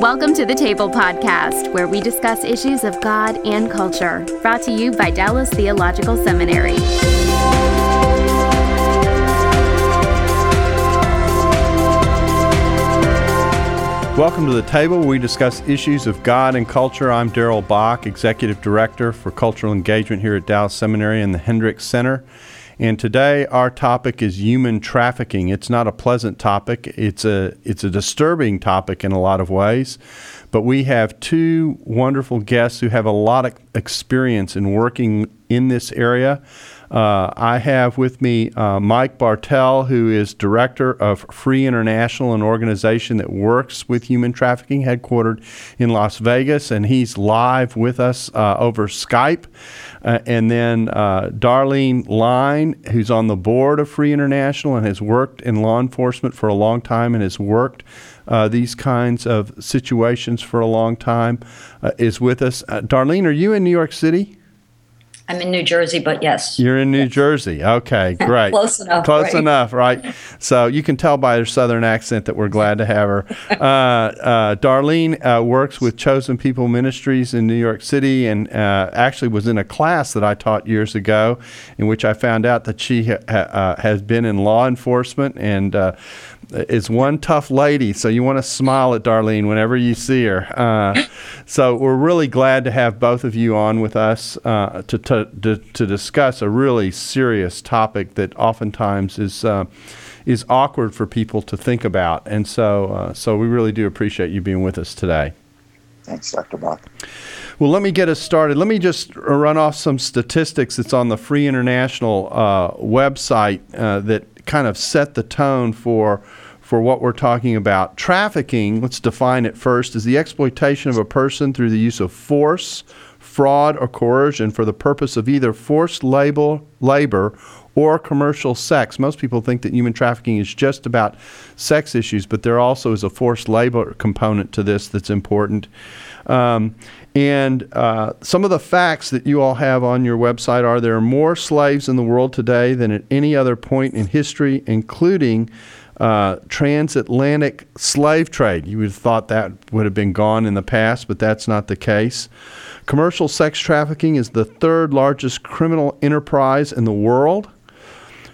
Welcome to the Table Podcast, where we discuss issues of God and culture. Brought to you by Dallas Theological Seminary. Welcome to the table we discuss issues of God and culture. I'm Darrell Bock, Executive Director for Cultural Engagement here at Dallas Seminary and the Hendricks Center. And today our topic is human trafficking. It's not a pleasant topic. It's a it's a disturbing topic in a lot of ways. But we have two wonderful guests who have a lot of experience in working in this area. Uh, I have with me uh, Mike Bartel, who is director of Free International, an organization that works with human trafficking, headquartered in Las Vegas, and he's live with us uh, over Skype. Uh, and then uh, Darlene Line, who's on the board of Free International and has worked in law enforcement for a long time and has worked uh, these kinds of situations for a long time, is with us. Darlene, are you in New York City? I'm in New Jersey, but yes. You're in New Jersey. Okay, great. Close enough. Close right? enough, right? So you can tell by her southern accent that we're glad to have her. Uh, uh, Darlene uh, works with Chosen People Ministries in New York City and uh, actually was in a class that I taught years ago in which I found out that she ha- uh, has been in law enforcement and uh, is one tough lady, so you want to smile at Darlene whenever you see her. Uh, so we're really glad to have both of you on with us uh, to, to, to, to, discuss a really serious topic that oftentimes is uh, is awkward for people to think about, and so uh, so we really do appreciate you being with us today. Thanks, Dr. Bock. Well, let me get us started. Let me just run off some statistics that's on the Free International uh, website uh, that kind of set the tone for for what we're talking about. Trafficking, let's define it first, is the exploitation of a person through the use of force, fraud, or coercion for the purpose of either forced labor, labor or commercial sex. Most people think that human trafficking is just about sex issues, but there also is a forced labor component to this that's important. Um, and uh, some of the facts that you all have on your website are there are more slaves in the world today than at any other point in history, including uh, transatlantic slave trade. You would have thought that would have been gone in the past, but that's not the case. Commercial sex trafficking is the third largest criminal enterprise in the world.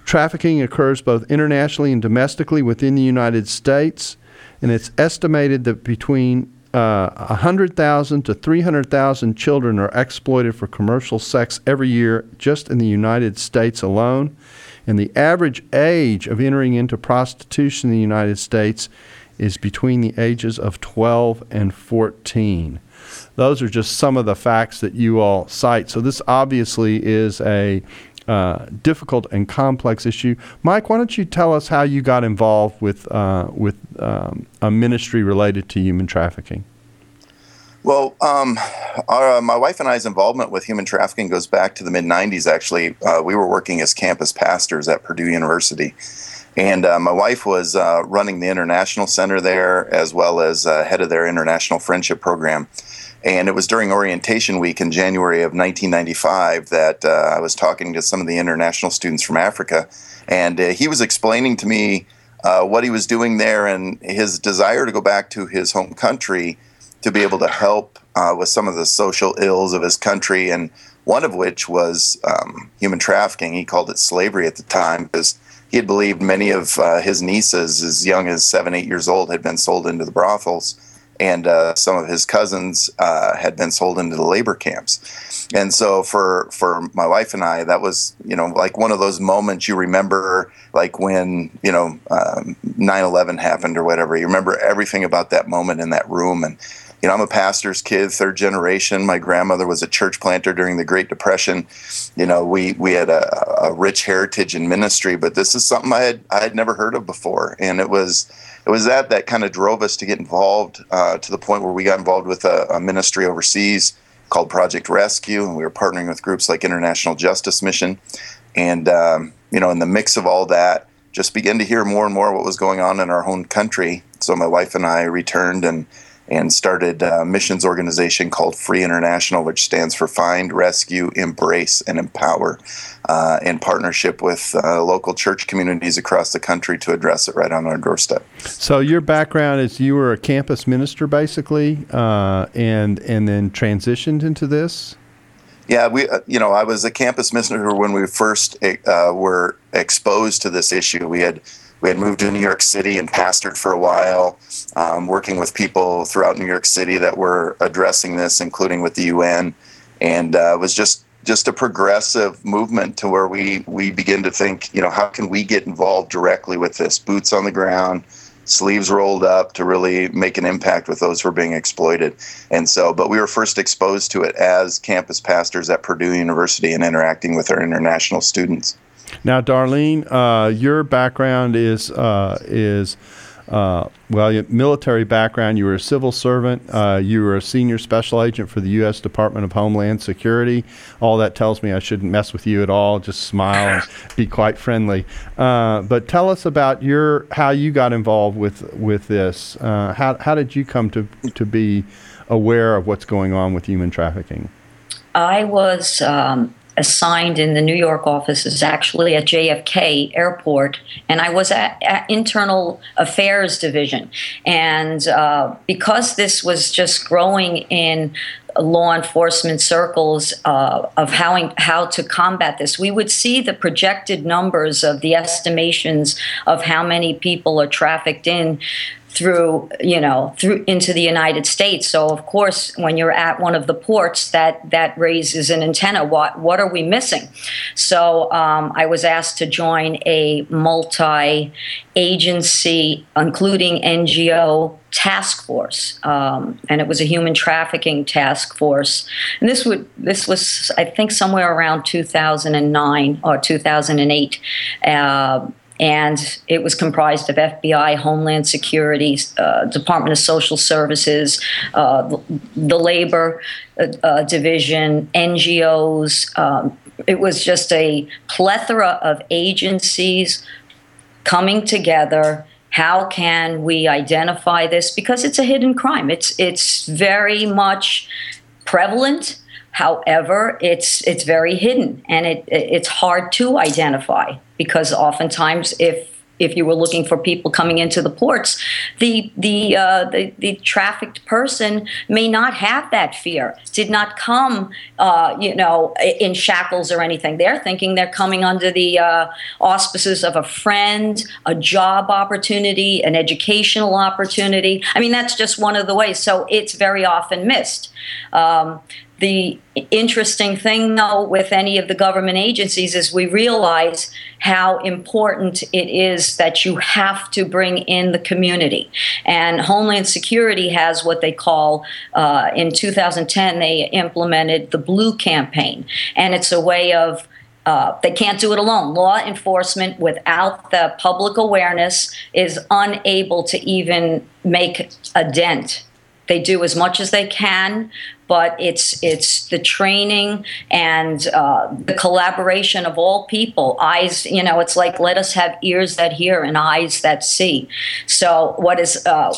Trafficking occurs both internationally and domestically within the United States, and it's estimated that between uh, 100,000 to 300,000 children are exploited for commercial sex every year just in the United States alone. And the average age of entering into prostitution in the United States is between the ages of 12 and 14. Those are just some of the facts that you all cite. So, this obviously is a uh, difficult and complex issue. Mike, why don't you tell us how you got involved with uh, with um, a ministry related to human trafficking? Well, um, our, uh, my wife and I's involvement with human trafficking goes back to the mid '90s. Actually, uh, we were working as campus pastors at Purdue University, and uh, my wife was running the international center there as well as head of their international friendship program. And it was during orientation week in January of 1995 that uh, I was talking to some of the international students from Africa. And uh, he was explaining to me uh, what he was doing there and his desire to go back to his home country to be able to help uh, with some of the social ills of his country. And one of which was um, human trafficking. He called it slavery at the time because he had believed many of uh, his nieces, as young as seven, eight years old, had been sold into the brothels and uh, some of his cousins uh, had been sold into the labor camps. And so for for my wife and I, that was you know like one of those moments you remember, like when you know um, 9/11 happened or whatever. You remember everything about that moment in that room. And you know, I'm a pastor's kid, third generation. My grandmother was a church planter during the Great Depression. You know, we we had a, a rich heritage in ministry, but this is something I had I had never heard of before, and it was it was that that kind of drove us to get involved uh, to the point where we got involved with a, a, ministry overseas called Project Rescue, and we were partnering with groups like International Justice Mission, and um, you know, in the mix of all that, just began to hear more and more what was going on in our own country. So my wife and I returned and and started a missions organization called Free International, which stands for Find, Rescue, Embrace, and Empower, uh, in partnership with uh, local church communities across the country to address it right on our doorstep. So your background is you were a campus minister, basically, uh, and and then transitioned into this. Yeah, we, uh, you know, I was a campus minister when we first uh, were exposed to this issue. We had we had moved to New York City and pastored for a while, um, working with people throughout New York City that were addressing this, including with the UN, and uh, was just just a progressive movement to where we we begin to think, you know, how can we get involved directly with this, boots on the ground, sleeves rolled up to really make an impact with those who are being exploited. And so, but we were first exposed to it as campus pastors at Purdue University and interacting with our international students. Now, Darlene, uh, your background is uh, is uh, well, military background. You were a civil servant. Uh, you were a senior special agent for the U.S. Department of Homeland Security. All that tells me I shouldn't mess with you at all. Just smile and be quite friendly. Uh, but tell us about your how you got involved with with this. Uh, how how did you come to to be aware of what's going on with human trafficking? I was um, assigned in the New York office is actually at JFK Airport, and I was at, at Internal Affairs Division. And uh, because this was just growing in law enforcement circles uh, of how how to combat this. We would see the projected numbers of the estimations of how many people are trafficked in through you know through into the United States. So of course, when you're at one of the ports, that that raises an antenna. What what are we missing? So um, I was asked to join a multi-agency, including NGO task force, um, and it was a human trafficking task force. And this would this was I think somewhere around 2009 or 2008. Uh, and it was comprised of FBI, Homeland Security, uh, Department of Social Services, uh, the, Labor uh, uh Division, NGOs. Um, it was just a plethora of agencies coming together. How can we identify this? Because it's a hidden crime. It's it's very much prevalent. However, it's it's very hidden and it, it's hard to identify because oftentimes if if you were looking for people coming into the ports, the the, uh, the the trafficked person may not have that fear. Did not come, uh, you know, in shackles or anything. They're thinking they're coming under the uh, auspices of a friend, a job opportunity, an educational opportunity. I mean, that's just one of the ways. So it's very often missed. Um, the interesting thing, though, with any of the government agencies is we realize how important it is that you have to bring in the community. And Homeland Security has what they call, uh, in 2010, they implemented the Blue Campaign. And it's a way of uh, they can't do it alone. Law enforcement, without the public awareness, is unable to even make a dent they do as much as they can, but it's it's the training and uh, the collaboration of all people. Eyes, you know, it's like let us have ears that hear and eyes that see. So what is uh,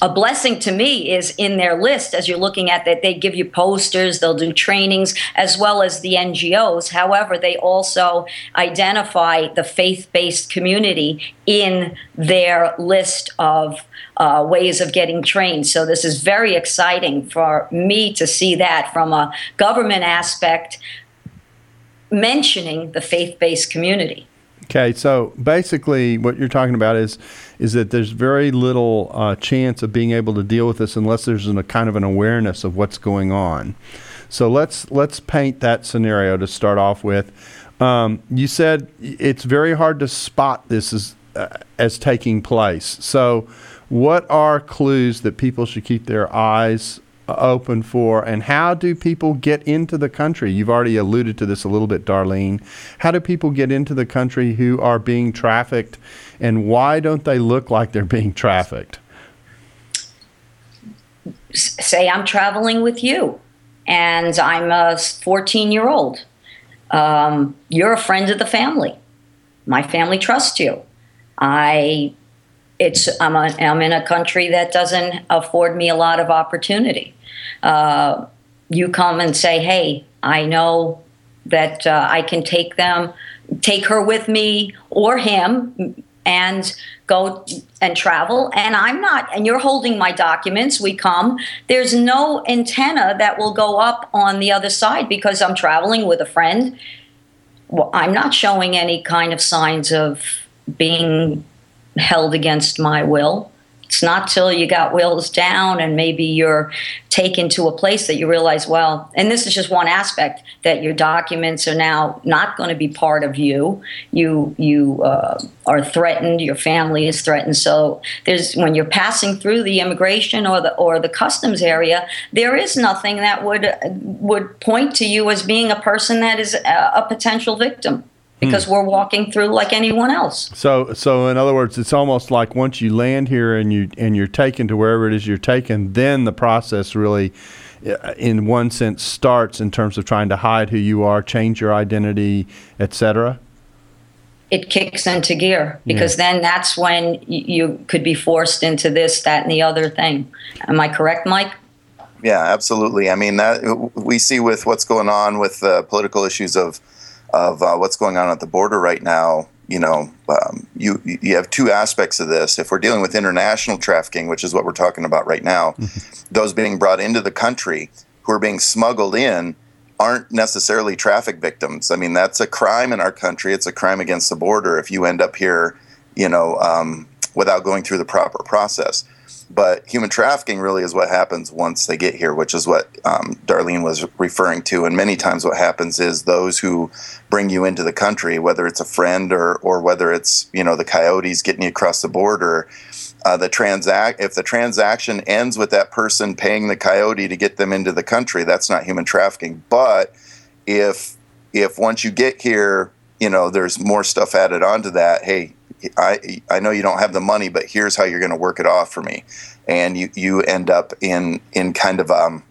a blessing to me is in their list as you're looking at that. They give you posters they'll do trainings as well as the ngos however they also identify the faith-based community in their list of uh, ways of getting trained. So this is very exciting for me to see that from a government aspect mentioning the faith-based community. Okay, so basically, what you're talking about is is that there's very little uh, chance of being able to deal with this unless there's an, a kind of an awareness of what's going on. So let's let's paint that scenario to start off with. Um, you said it's very hard to spot this as uh, as taking place. So, what are clues that people should keep their eyes open for, and how do people get into the country? You've already alluded to this a little bit, Darlene. How do people get into the country who are being trafficked, and why don't they look like they're being trafficked? Say I'm traveling with you, and I'm a 14 year old. Um, you're a friend of the family. My family trusts you. I it's I'm, a, I'm in a country that doesn't afford me a lot of opportunity. Uh, you come and say, "Hey, I know that uh, I can take them, take her with me or him, and go and travel." And I'm not, and you're holding my documents. We come. There's no antenna that will go up on the other side because I'm traveling with a friend. Well, I'm not showing any kind of signs of being held against my will. It's not till you got wills down and maybe you're taken to a place that you realize, well, and this is just one aspect that your documents are now not going to be part of you. You you uh, are threatened. Your family is threatened. So there's when you're passing through the immigration or the or the customs area, there is nothing that would would point to you as being a person that is a, a potential victim because we're walking through like anyone else. So, so in other words, it's almost like once you land here and you and you're taken to wherever it is you're taken, then the process really, uh, in one sense, starts in terms of trying to hide who you are, change your identity, etc. It kicks into gear because yeah. then that's when you could be forced into this, that, and the other thing. Am I correct, Mike? Yeah, absolutely. I mean, that we see with what's going on with the political issues of of uh, what's going on at the border right now, you know, um, you you have two aspects of this. If we're dealing with international trafficking, which is what we're talking about right now, mm-hmm. those being brought into the country who are being smuggled in aren't necessarily traffic victims. I mean, that's a crime in our country. It's a crime against the border if you end up here, you know, um, without going through the proper process. But human trafficking really is what happens once they get here, which is what um, Darlene was referring to. And many times, what happens is those who bring you into the country, whether it's a friend or or whether it's you know the coyotes getting you across the border, uh, the transact if the transaction ends with that person paying the coyote to get them into the country, that's not human trafficking. But if if once you get here, you know there's more stuff added onto that. Hey, I I know you don't have the money, but here's how you're going to work it off for me, and you you end up in in kind of um,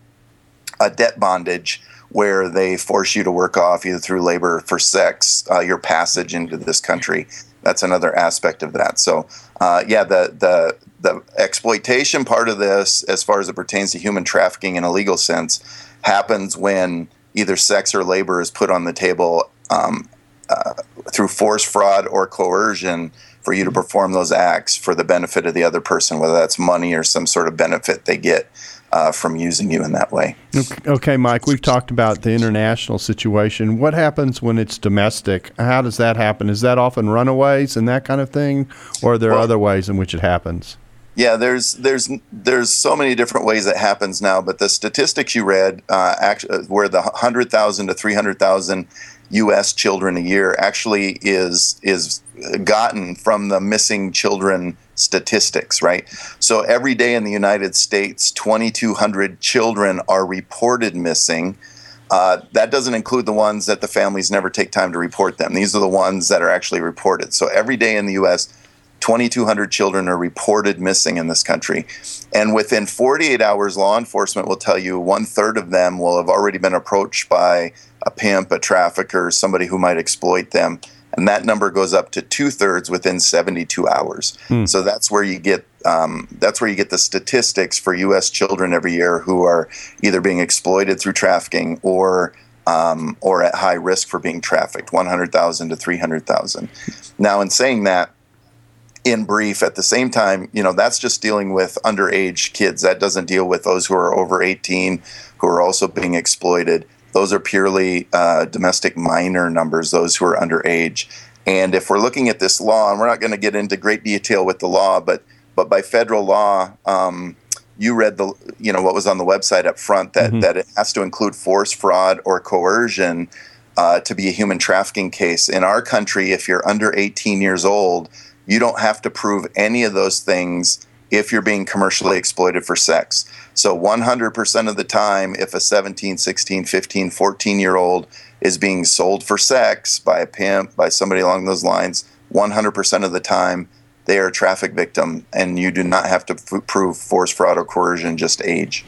a debt bondage where they force you to work off either through labor for sex uh, your passage into this country. That's another aspect of that. So uh, yeah, the the the exploitation part of this, as far as it pertains to human trafficking in a legal sense, happens when either sex or labor is put on the table um, uh, through force, fraud, or coercion for you to perform those acts for the benefit of the other person, whether that's money or some sort of benefit they get uh, from using you in that way. Okay, Mike, we've talked about the international situation. What happens when it's domestic? How does that happen? Is that often runaways and that kind of thing, or are there well, other ways in which it happens? Yeah, there's there's there's so many different ways it happens now, but the statistics you read, uh, actually, where the hundred thousand to three hundred thousand U.S. children a year actually is is gotten from the missing children statistics, right? So every day in the United States, 2,200 children are reported missing. Uh, that doesn't include the ones that the families never take time to report them. These are the ones that are actually reported. So every day in the U.S., 2,200 children are reported missing in this country. And within 48 hours, law enforcement will tell you one third of them will have already been approached by a pimp, a trafficker, somebody who might exploit them. And that number goes up to two thirds within 72 hours. Hmm. So that's where you get um, that's where you get the statistics for U.S. children every year who are either being exploited through trafficking or um, or at high risk for being trafficked, 100,000 to 300,000. Now, in saying that, in brief, at the same time, you know, that's just dealing with underage kids. That doesn't deal with those who are over 18 who are also being exploited. Those are purely uh, domestic minor numbers, those who are underage. And if we're looking at this law, and we're not going to get into great detail with the law, but but by federal law, um, you read the you know what was on the website up front that mm-hmm. that it has to include force, fraud, or coercion uh, to be a human trafficking case. In our country, if you're under 18 years old, you don't have to prove any of those things if you're being commercially exploited for sex. So 100% of the time, if a 17, 16, 15, 14 year old is being sold for sex by a pimp, by somebody along those lines, 100% of the time, they are a traffic victim, and you do not have to f- prove force, fraud, or coercion, just age.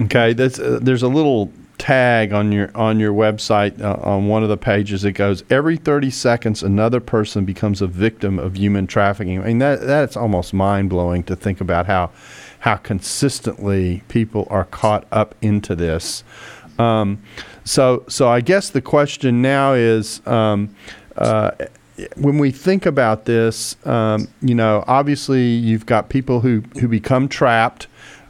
Okay, uh, there's a little tag on your on your website uh, on one of the pages it goes every 30 seconds another person becomes a victim of human trafficking. I mean that that's almost mind-blowing to think about how how consistently people are caught up into this. Um, so so I guess the question now is um, uh, when we think about this, um, you know, obviously you've got people who, who become trapped.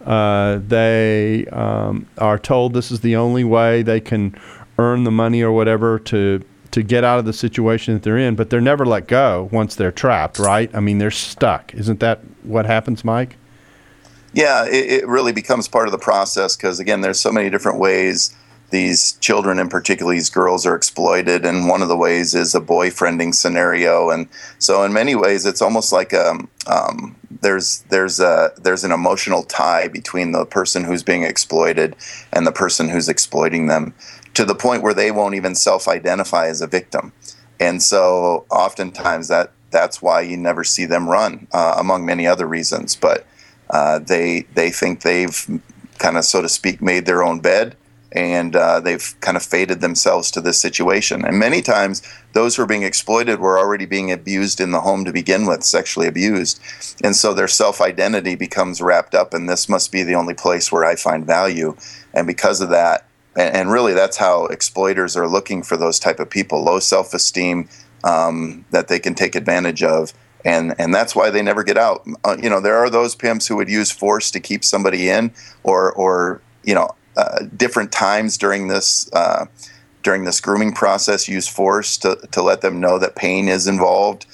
Uh, they um, are told this is the only way they can earn the money or whatever to to get out of the situation that they're in, but they're never let go once they're trapped, right? I mean, they're stuck. Isn't that what happens, Mike? Yeah, it, it really becomes part of the process because again, there's so many different ways these children and particularly these girls are exploited and one of the ways is a boyfriending scenario. And so in many ways it's almost like um, um, there's there's a there's an emotional tie between the person who's being exploited and the person who's exploiting them to the point where they won't even self-identify as a victim. And so oftentimes that that's why you never see them run uh, among many other reasons. But uh, they they think they've kind of so to speak made their own bed and uh, they've kind of faded themselves to this situation. And many times, those who are being exploited were already being abused in the home to begin with, sexually abused. And so their self identity becomes wrapped up in this must be the only place where I find value. And because of that, and, really that's how exploiters are looking for those type of people low self esteem um, that they can take advantage of. And, and that's why they never get out. Uh, you know, there are those pimps who would use force to keep somebody in, or, or you know, uh, different times during this uh, during this grooming process use force to, to let them know that pain is involved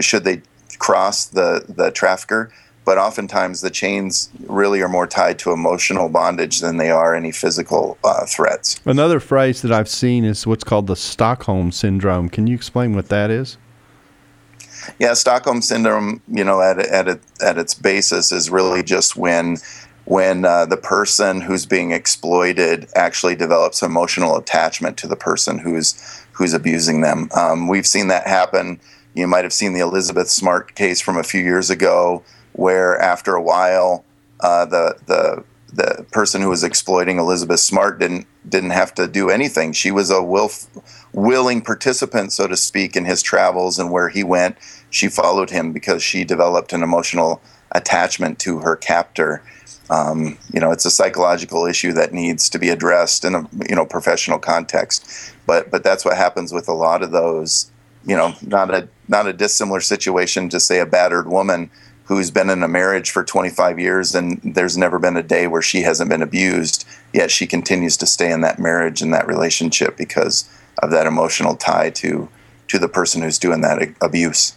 should they cross the the trafficker but oftentimes the chains really are more tied to emotional bondage than they are any physical uh, threats. Another phrase that I've seen is what's called the Stockholm syndrome. Can you explain what that is? Yeah, Stockholm syndrome, you know, at at at its basis is really just when when uh, the person who's being exploited actually develops emotional attachment to the person who's who's abusing them. Um, we've seen that happen. You might have seen the Elizabeth Smart case from a few years ago, where after a while, uh, the the the person who was exploiting Elizabeth Smart didn't didn't have to do anything. She was a will, willing participant, so to speak, in his travels and where he went. She followed him because she developed an emotional attachment to her captor. Um, you know, it's a psychological issue that needs to be addressed in a you know professional context. But but that's what happens with a lot of those. You know, not a not a dissimilar situation to say a battered woman who's been in a marriage for 25 years and there's never been a day where she hasn't been abused yet she continues to stay in that marriage and that relationship because of that emotional tie to to the person who's doing that abuse.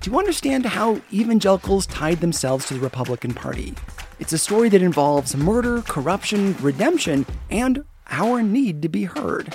to understand how evangelicals tied themselves to the Republican Party. It's a story that involves murder, corruption, redemption, and our need to be heard.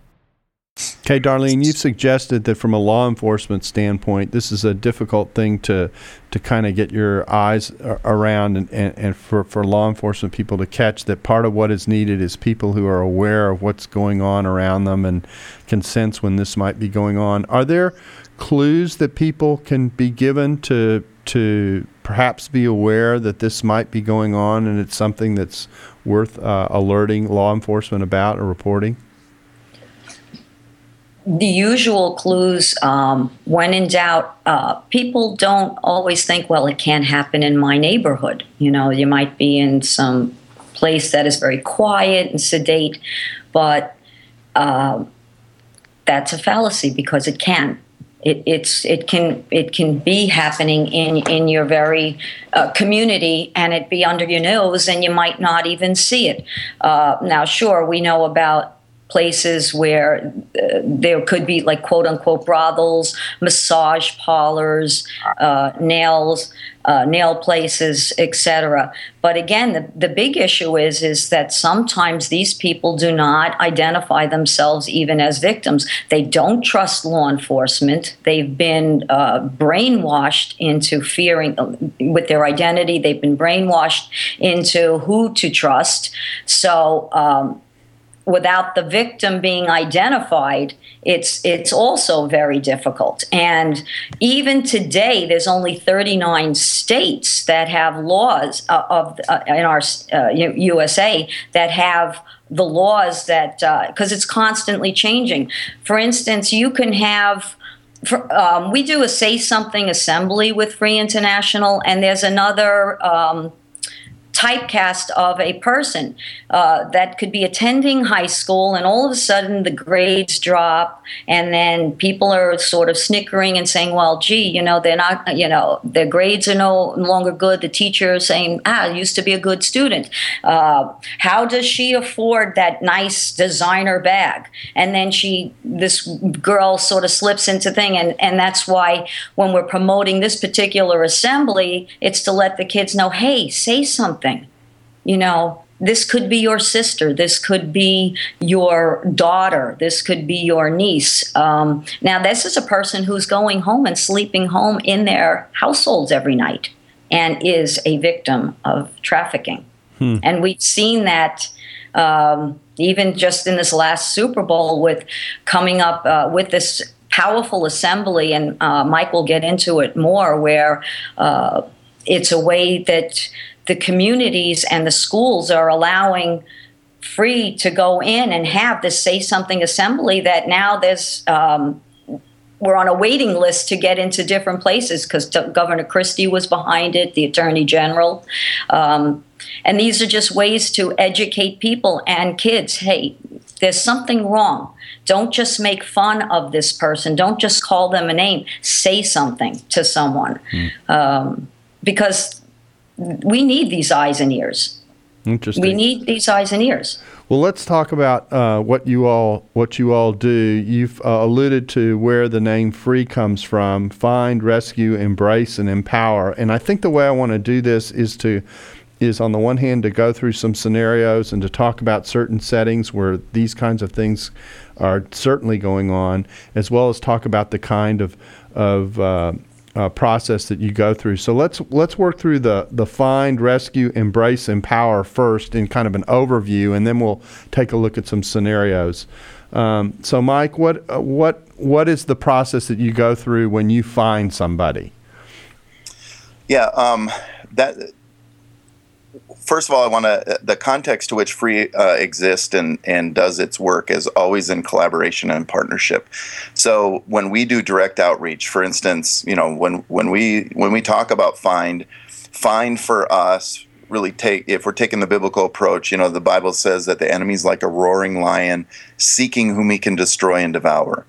Okay, Darlene, you've suggested that from a law enforcement standpoint, this is a difficult thing to to kind of get your eyes around and, and, and, for, for law enforcement people to catch that part of what is needed is people who are aware of what's going on around them and can sense when this might be going on. Are there clues that people can be given to to perhaps be aware that this might be going on and it's something that's worth uh, alerting law enforcement about or reporting? The usual clues um, when in doubt uh, people don't always think well it can't happen in my neighborhood you know you might be in some place that is very quiet and sedate but uh, that's a fallacy because it can it, it's it can it can be happening in in your very uh, community and it be under your nose and you might not even see it. Uh, now, sure, we know about places where uh, there could be like quote unquote brothels, massage parlors, uh, nails, uh, nail places, etc. But again, the, the big issue is is that sometimes these people do not identify themselves even as victims. They don't trust law enforcement. They've been uh, brainwashed into fearing uh, with their identity. They've been brainwashed into who to trust. So. Um, without the victim being identified, it's it's also very difficult. And even today, there's only 39 states that have laws uh, of uh, in our uh, USA that have the laws that because uh, it's constantly changing. For instance, you can have. For, um, we do a say something assembly with Free International, and there's another um, typecast of a person uh, that could be attending high school, and all of a sudden the grades drop, and then people are sort of snickering and saying, "Well, gee, you know, they're not, you know, their grades are no longer good." The teacher is saying, "Ah, I used to be a good student. Uh, how does she afford that nice designer bag?" And then she, this girl, sort of slips into thing, and and that's why when we're promoting this particular assembly, it's to let the kids know, "Hey, say something." You know, this could be your sister, this could be your daughter, this could be your niece. Um, now, this is a person who's going home and sleeping home in their households every night and is a victim of trafficking. Hmm. And we've seen that. Um, even just in this last Super Bowl, with coming up uh, with this powerful assembly, and uh, Mike will get into it more, where uh, it's a way that the communities and the schools are allowing free to go in and have this say something assembly that now there's um, we're on a waiting list to get into different places because Governor Christie was behind it, the Attorney General. Um, and these are just ways to educate people and kids hey, there's something wrong. Don't just make fun of this person. Don't just call them a name. Say something to someone. Mm. Um, because we need these eyes and ears. Interesting. We need these eyes and ears. Well, let's talk about uh, what you all what you all do. You've uh, alluded to where the name "free" comes from: find, rescue, embrace, and empower. And I think the way I want to do this is to is on the one hand to go through some scenarios and to talk about certain settings where these kinds of things are certainly going on, as well as talk about the kind of of uh, uh, process that you go through. So let's let's work through the the find, rescue, embrace, empower first in kind of an overview, and then we'll take a look at some scenarios. Um, so, Mike, what uh, what what is the process that you go through when you find somebody? Yeah, um, that first of all, I want to the context to which free uh, exists and and does its work is always in collaboration and partnership. So when we do direct outreach, for instance, you know when when we when we talk about find, find for us really take if we're taking the biblical approach. You know the Bible says that the enemy's like a roaring lion, seeking whom he can destroy and devour.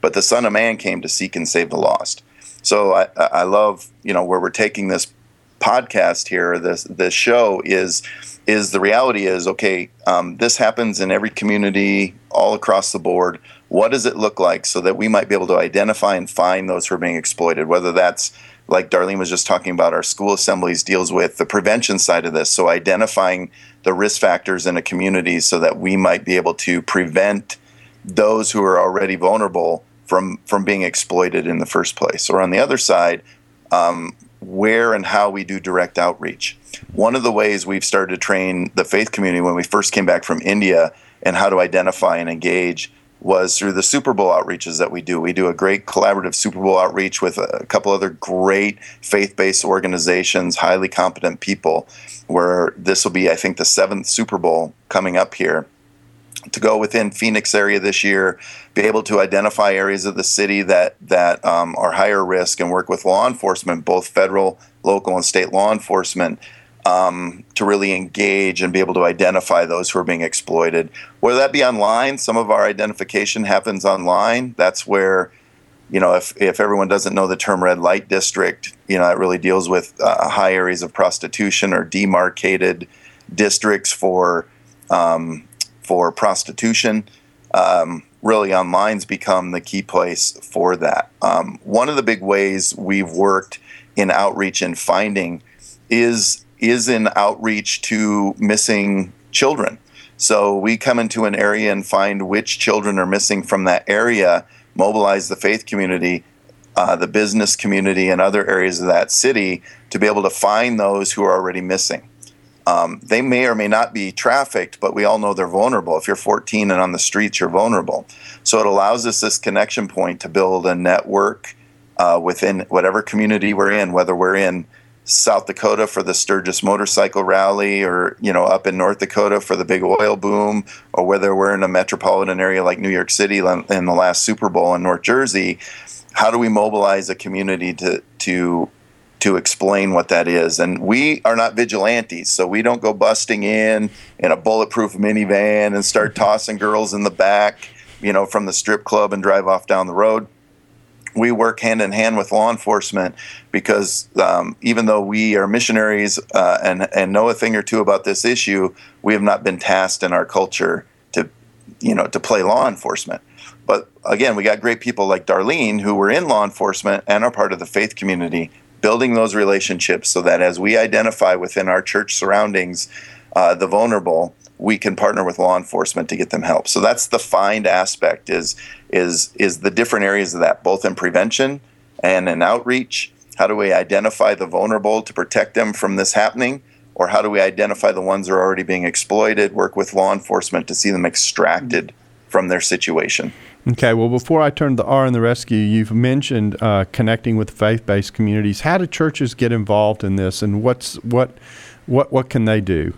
But the Son of Man came to seek and save the lost. So I, I love you know where we're taking this podcast here, this this show is is the reality is okay. Um, this happens in every community all across the board. What does it look like so that we might be able to identify and find those who are being exploited? Whether that's like Darlene was just talking about, our school assemblies deals with the prevention side of this. So identifying the risk factors in a community so that we might be able to prevent those who are already vulnerable from from being exploited in the first place. Or on the other side, um, where and how we do direct outreach. One of the ways we've started to train the faith community when we first came back from India and how to identify and engage was through the Super Bowl outreaches that we do. We do a great collaborative Super Bowl outreach with a couple other great faith based organizations, highly competent people, where this will be, I think, the seventh Super Bowl coming up here to go within Phoenix area this year, be able to identify areas of the city that that um, are higher risk, and work with law enforcement, both federal, local, and state law enforcement, um, to really engage and be able to identify those who are being exploited. Whether that be online, some of our identification happens online. That's where you know, if, if everyone doesn't know the term red light district, you know, it really deals with uh, high areas of prostitution or demarcated districts for um, for prostitution. Um, really, online's become the key place for that. Um, one of the big ways we've worked in outreach and finding is is in outreach to missing children. So we come into an area and find which children are missing from that area, mobilize the faith community, uh, the business community, and other areas of that city to be able to find those who are already missing. Um, they may or may not be trafficked, but we all know they're vulnerable. If you're 14 and on the streets, you're vulnerable. So it allows us this connection point to build a network uh, within whatever community we're in, whether we're in South Dakota for the Sturgis Motorcycle Rally, or you know up in North Dakota for the big oil boom, or whether we're in a metropolitan area like New York City in the last Super Bowl in North Jersey. How do we mobilize a community to to to explain what that is? And we are not vigilantes, so we don't go busting in in a bulletproof minivan and start tossing girls in the back, you know, from the strip club and drive off down the road we work hand in hand with law enforcement because um, even though we are missionaries uh, and and know a thing or two about this issue, we have not been tasked in our culture to you know to play law enforcement. But again, we got great people like Darlene who were in law enforcement and are part of the faith community, building those relationships so that as we identify within our church surroundings uh, the vulnerable, we can partner with law enforcement to get them help. So that's the find aspect is is is the different areas of that, both in prevention and in outreach. How do we identify the vulnerable to protect them from this happening? Or how do we identify the ones that are already being exploited, work with law enforcement to see them extracted from their situation? Okay, well, before I turn to the R in the rescue, you've mentioned uh, connecting with faith-based communities. How do churches get involved in this, and what's what what what can they do?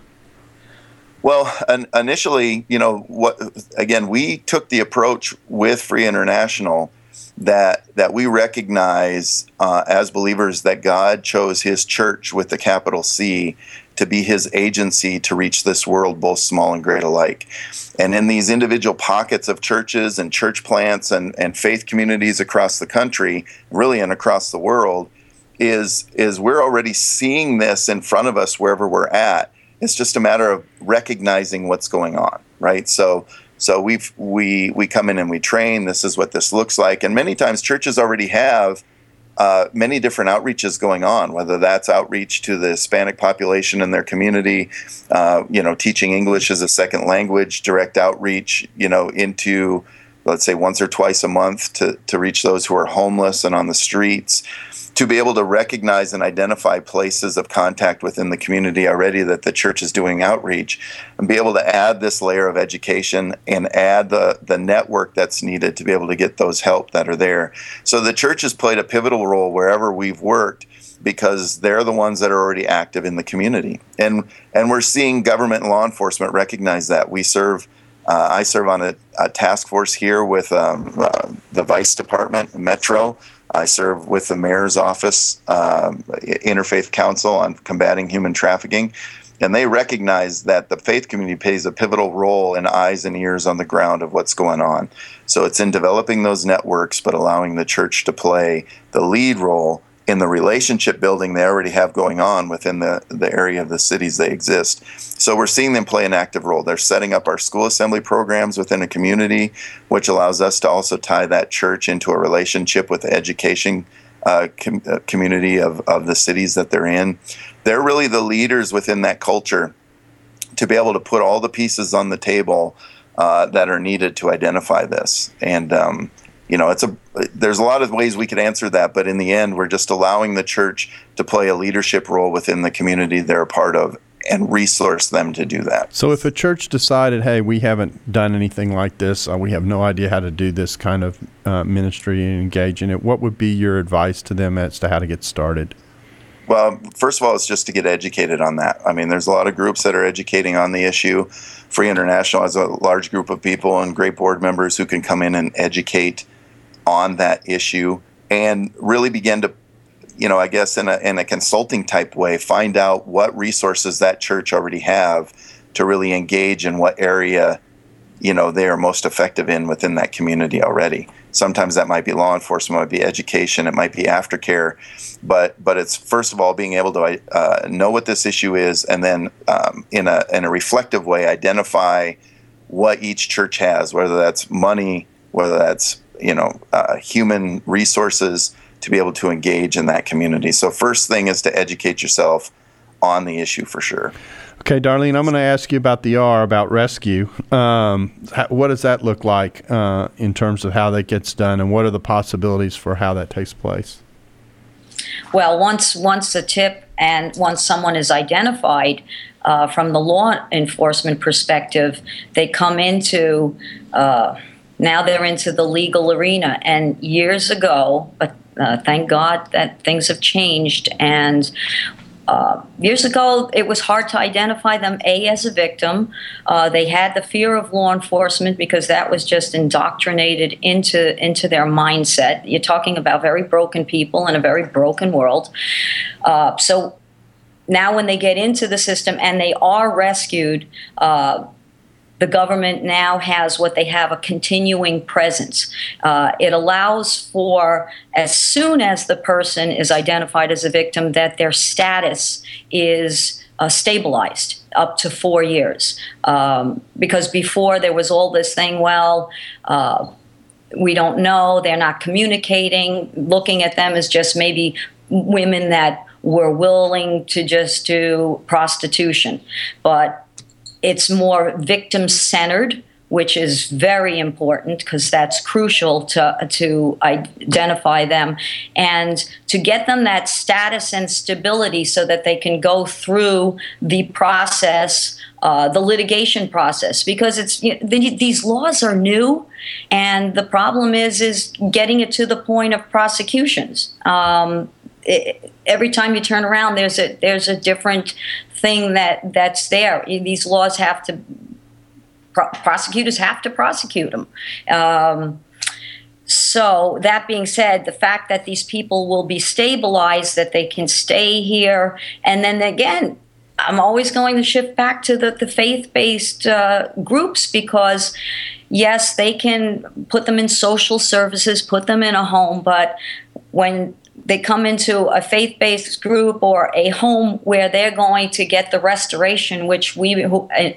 Well, initially, you know, what again, we took the approach with Free International that that we recognize uh, as believers that God chose His church with the capital C to be His agency to reach this world, both small and great alike. And in these individual pockets of churches and church plants and, and faith communities across the country, really and across the world, is is we're already seeing this in front of us wherever we're at it's just a matter of recognizing what's going on, right? So so we've we we come in and we train. This is what this looks like, and many times churches already have uh, many different outreaches going on. Whether that's outreach to the Hispanic population in their community, uh, you know, teaching English as a second language, direct outreach, you know, into let's say once or twice a month to to reach those who are homeless and on the streets to be able to recognize and identify places of contact within the community already that the church is doing outreach and be able to add this layer of education and add the, the network that's needed to be able to get those help that are there. So the church has played a pivotal role wherever we've worked because they're the ones that are already active in the community. And and we're seeing government and law enforcement recognize that. We serve uh, I serve on a, a, task force here with um, uh, the Vice Department, Metro, I serve with the mayor's office, um, Interfaith Council on combating human trafficking. And they recognize that the faith community plays a pivotal role in eyes and ears on the ground of what's going on. So it's in developing those networks, but allowing the church to play the lead role in the relationship building they already have going on within the, the area of the cities they exist. So we're seeing them play an active role. They're setting up our school assembly programs within a community, which allows us to also tie that church into a relationship with the education uh, com- uh, community of, of the cities that they're in. They're really the leaders within that culture to be able to put all the pieces on the table uh, that are needed to identify this. And um, you know, it's a there's a lot of ways we could answer that, but in the end, we're just allowing the church to play a leadership role within the community they're a part of and resource them to do that. So, if a church decided, hey, we haven't done anything like this, uh, we have no idea how to do this kind of uh, ministry and engage in it, what would be your advice to them as to how to get started? Well, first of all, it's just to get educated on that. I mean, there's a lot of groups that are educating on the issue. Free International has a large group of people and great board members who can come in and educate on that issue and really begin to you know i guess in a, in a consulting type way find out what resources that church already have to really engage in what area you know they are most effective in within that community already. Sometimes that might be law enforcement, it might be education, it might be aftercare, but but it's first of all being able to uh, know what this issue is, and then um, in a in a reflective way identify what each church has, whether that's money, whether that's you know uh, human resources to be able to engage in that community. So first thing is to educate yourself on the issue for sure. Okay, Darlene, I'm going to ask you about the R, about rescue. Um, what does that look like uh, in terms of how that gets done, and what are the possibilities for how that takes place? Well, once once the tip and once someone is identified uh, from the law enforcement perspective, they come into uh, now they're into the legal arena. And years ago, but uh, thank God that things have changed. And uh, years ago, it was hard to identify them, A, as a victim. Uh, they had the fear of law enforcement because that was just indoctrinated into, into their mindset. You're talking about very broken people in a very broken world. Uh, so now, when they get into the system and they are rescued, uh, the government now has what they have a continuing presence. Uh, it allows for, as soon as the person is identified as a victim, that their status is uh, stabilized up to four years. Um, because before there was all this thing, well, uh, we don't know, they're not communicating, looking at them as just maybe women that were willing to just do prostitution. But it's more victim centered, which is very important because that's crucial to, to identify them and to get them that status and stability so that they can go through the process, uh, the litigation process, because it's you know, the, these laws are new, and the problem is is getting it to the point of prosecutions. Um, it, every time you turn around, there's a there's a different thing that that's there. These laws have to prosecutors have to prosecute them. Um, so that being said, the fact that these people will be stabilized, that they can stay here, and then again, I'm always going to shift back to the, the faith-based uh, groups because yes, they can put them in social services, put them in a home, but when they come into a faith based group or a home where they're going to get the restoration, which we,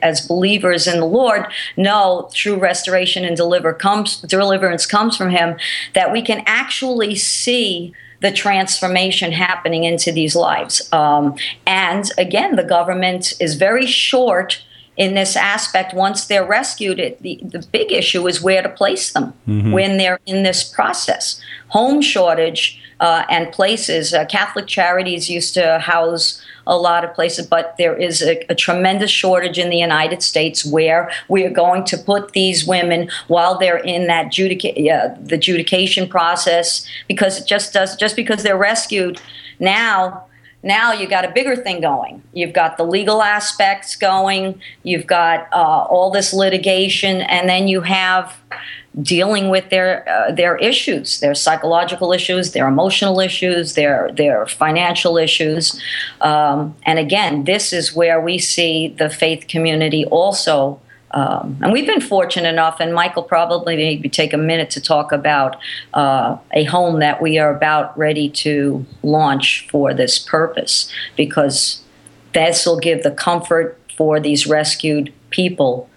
as believers in the Lord, know true restoration and deliver comes, deliverance comes from Him, that we can actually see the transformation happening into these lives. Um, and again, the government is very short in this aspect once they're rescued it, the, the big issue is where to place them mm-hmm. when they're in this process home shortage uh, and places. Uh, Catholic Charities used to house a lot of places, but there is a, a, tremendous shortage in the United States where we are going to put these women while they're in that judica- uh, the adjudication process because it just does just because they're rescued now now you got a bigger thing going. You've got the legal aspects going. You've got uh, all this litigation, and then you have dealing with their uh, their issues, their psychological issues, their emotional issues, their their financial issues. Um, and again, this is where we see the faith community also um, and we've been fortunate enough, and Michael probably maybe take a minute to talk about uh, a home that we are about ready to launch for this purpose, because this will give the comfort for these rescued people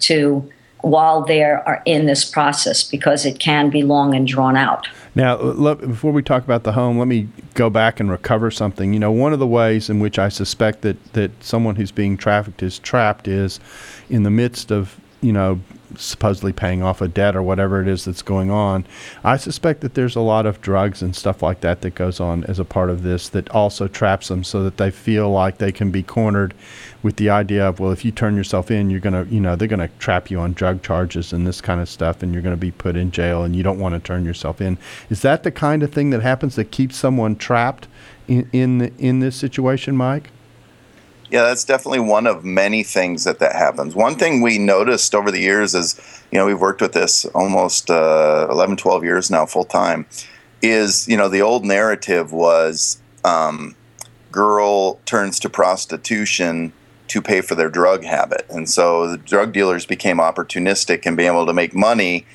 to while they are in this process because it can be long and drawn out. Now, let, before we talk about the home, let me go back and recover something. You know, one of the ways in which I suspect that, that someone who's being trafficked is trapped is in the midst of, you know, supposedly paying off a debt or whatever it is that's going on. I suspect that there's a lot of drugs and stuff like that that goes on as a part of this that also traps them so that they feel like they can be cornered with the idea of, well, if you turn yourself in, you're going to, you know, they're going to trap you on drug charges and this kind of stuff and you're going to be put in jail and you don't want to turn yourself in. Is that the kind of thing that happens that keeps someone trapped in, in, the, in this situation, Mike? Yeah, that's definitely one of many things that that happens. One thing we noticed over the years is, you know, we've worked with this almost uh, 11, 12 years now full time, is, you know, the old narrative was um, girl turns to prostitution to pay for their drug habit. And so the drug dealers became opportunistic and being able to make money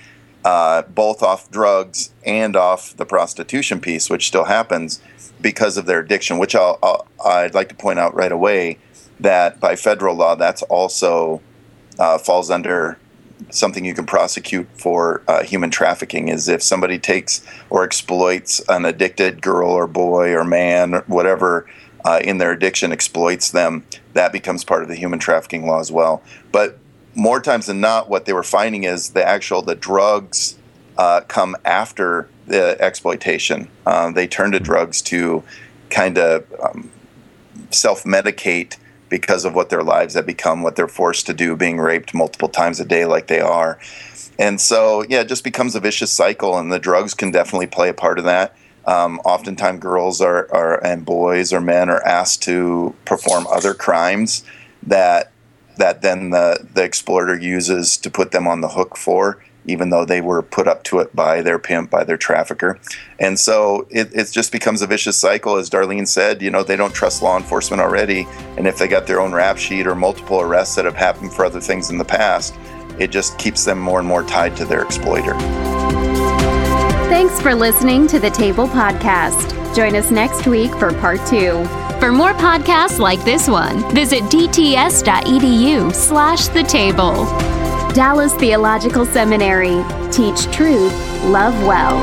uh, both off drugs and off the prostitution piece, which still happens because of their addiction. Which I'll, I'll I'd like to point out right away that by federal law, that's also uh, falls under something you can prosecute for uh, human trafficking is if somebody takes or exploits an addicted girl or boy or man or whatever uh, in their addiction exploits them that becomes part of the human trafficking law as well. But more times than not what they were finding is the actual the drugs uh, come after the exploitation. Uh, they turn to drugs to kind of um, self-medicate because of what their lives have become, what they're forced to do, being raped multiple times a day like they are. And so, yeah, it just becomes a vicious cycle, and the drugs can definitely play a part of that. Um, oftentimes, girls are, are and boys or men are asked to perform other crimes that that then the the exploiter uses to put them on the hook for even though they were put up to it by their pimp, by their trafficker. And so it, it just becomes a vicious cycle. As Darlene said, you know, they don't trust law enforcement already. And if they got their own rap sheet or multiple arrests that have happened for other things in the past, it just keeps them more and more tied to their exploiter. Thanks for listening to the Table Podcast. Join us next week for part two. For more podcasts like this one, visit dts.edu slash the table. Dallas Theological Seminary. Teach truth, love well.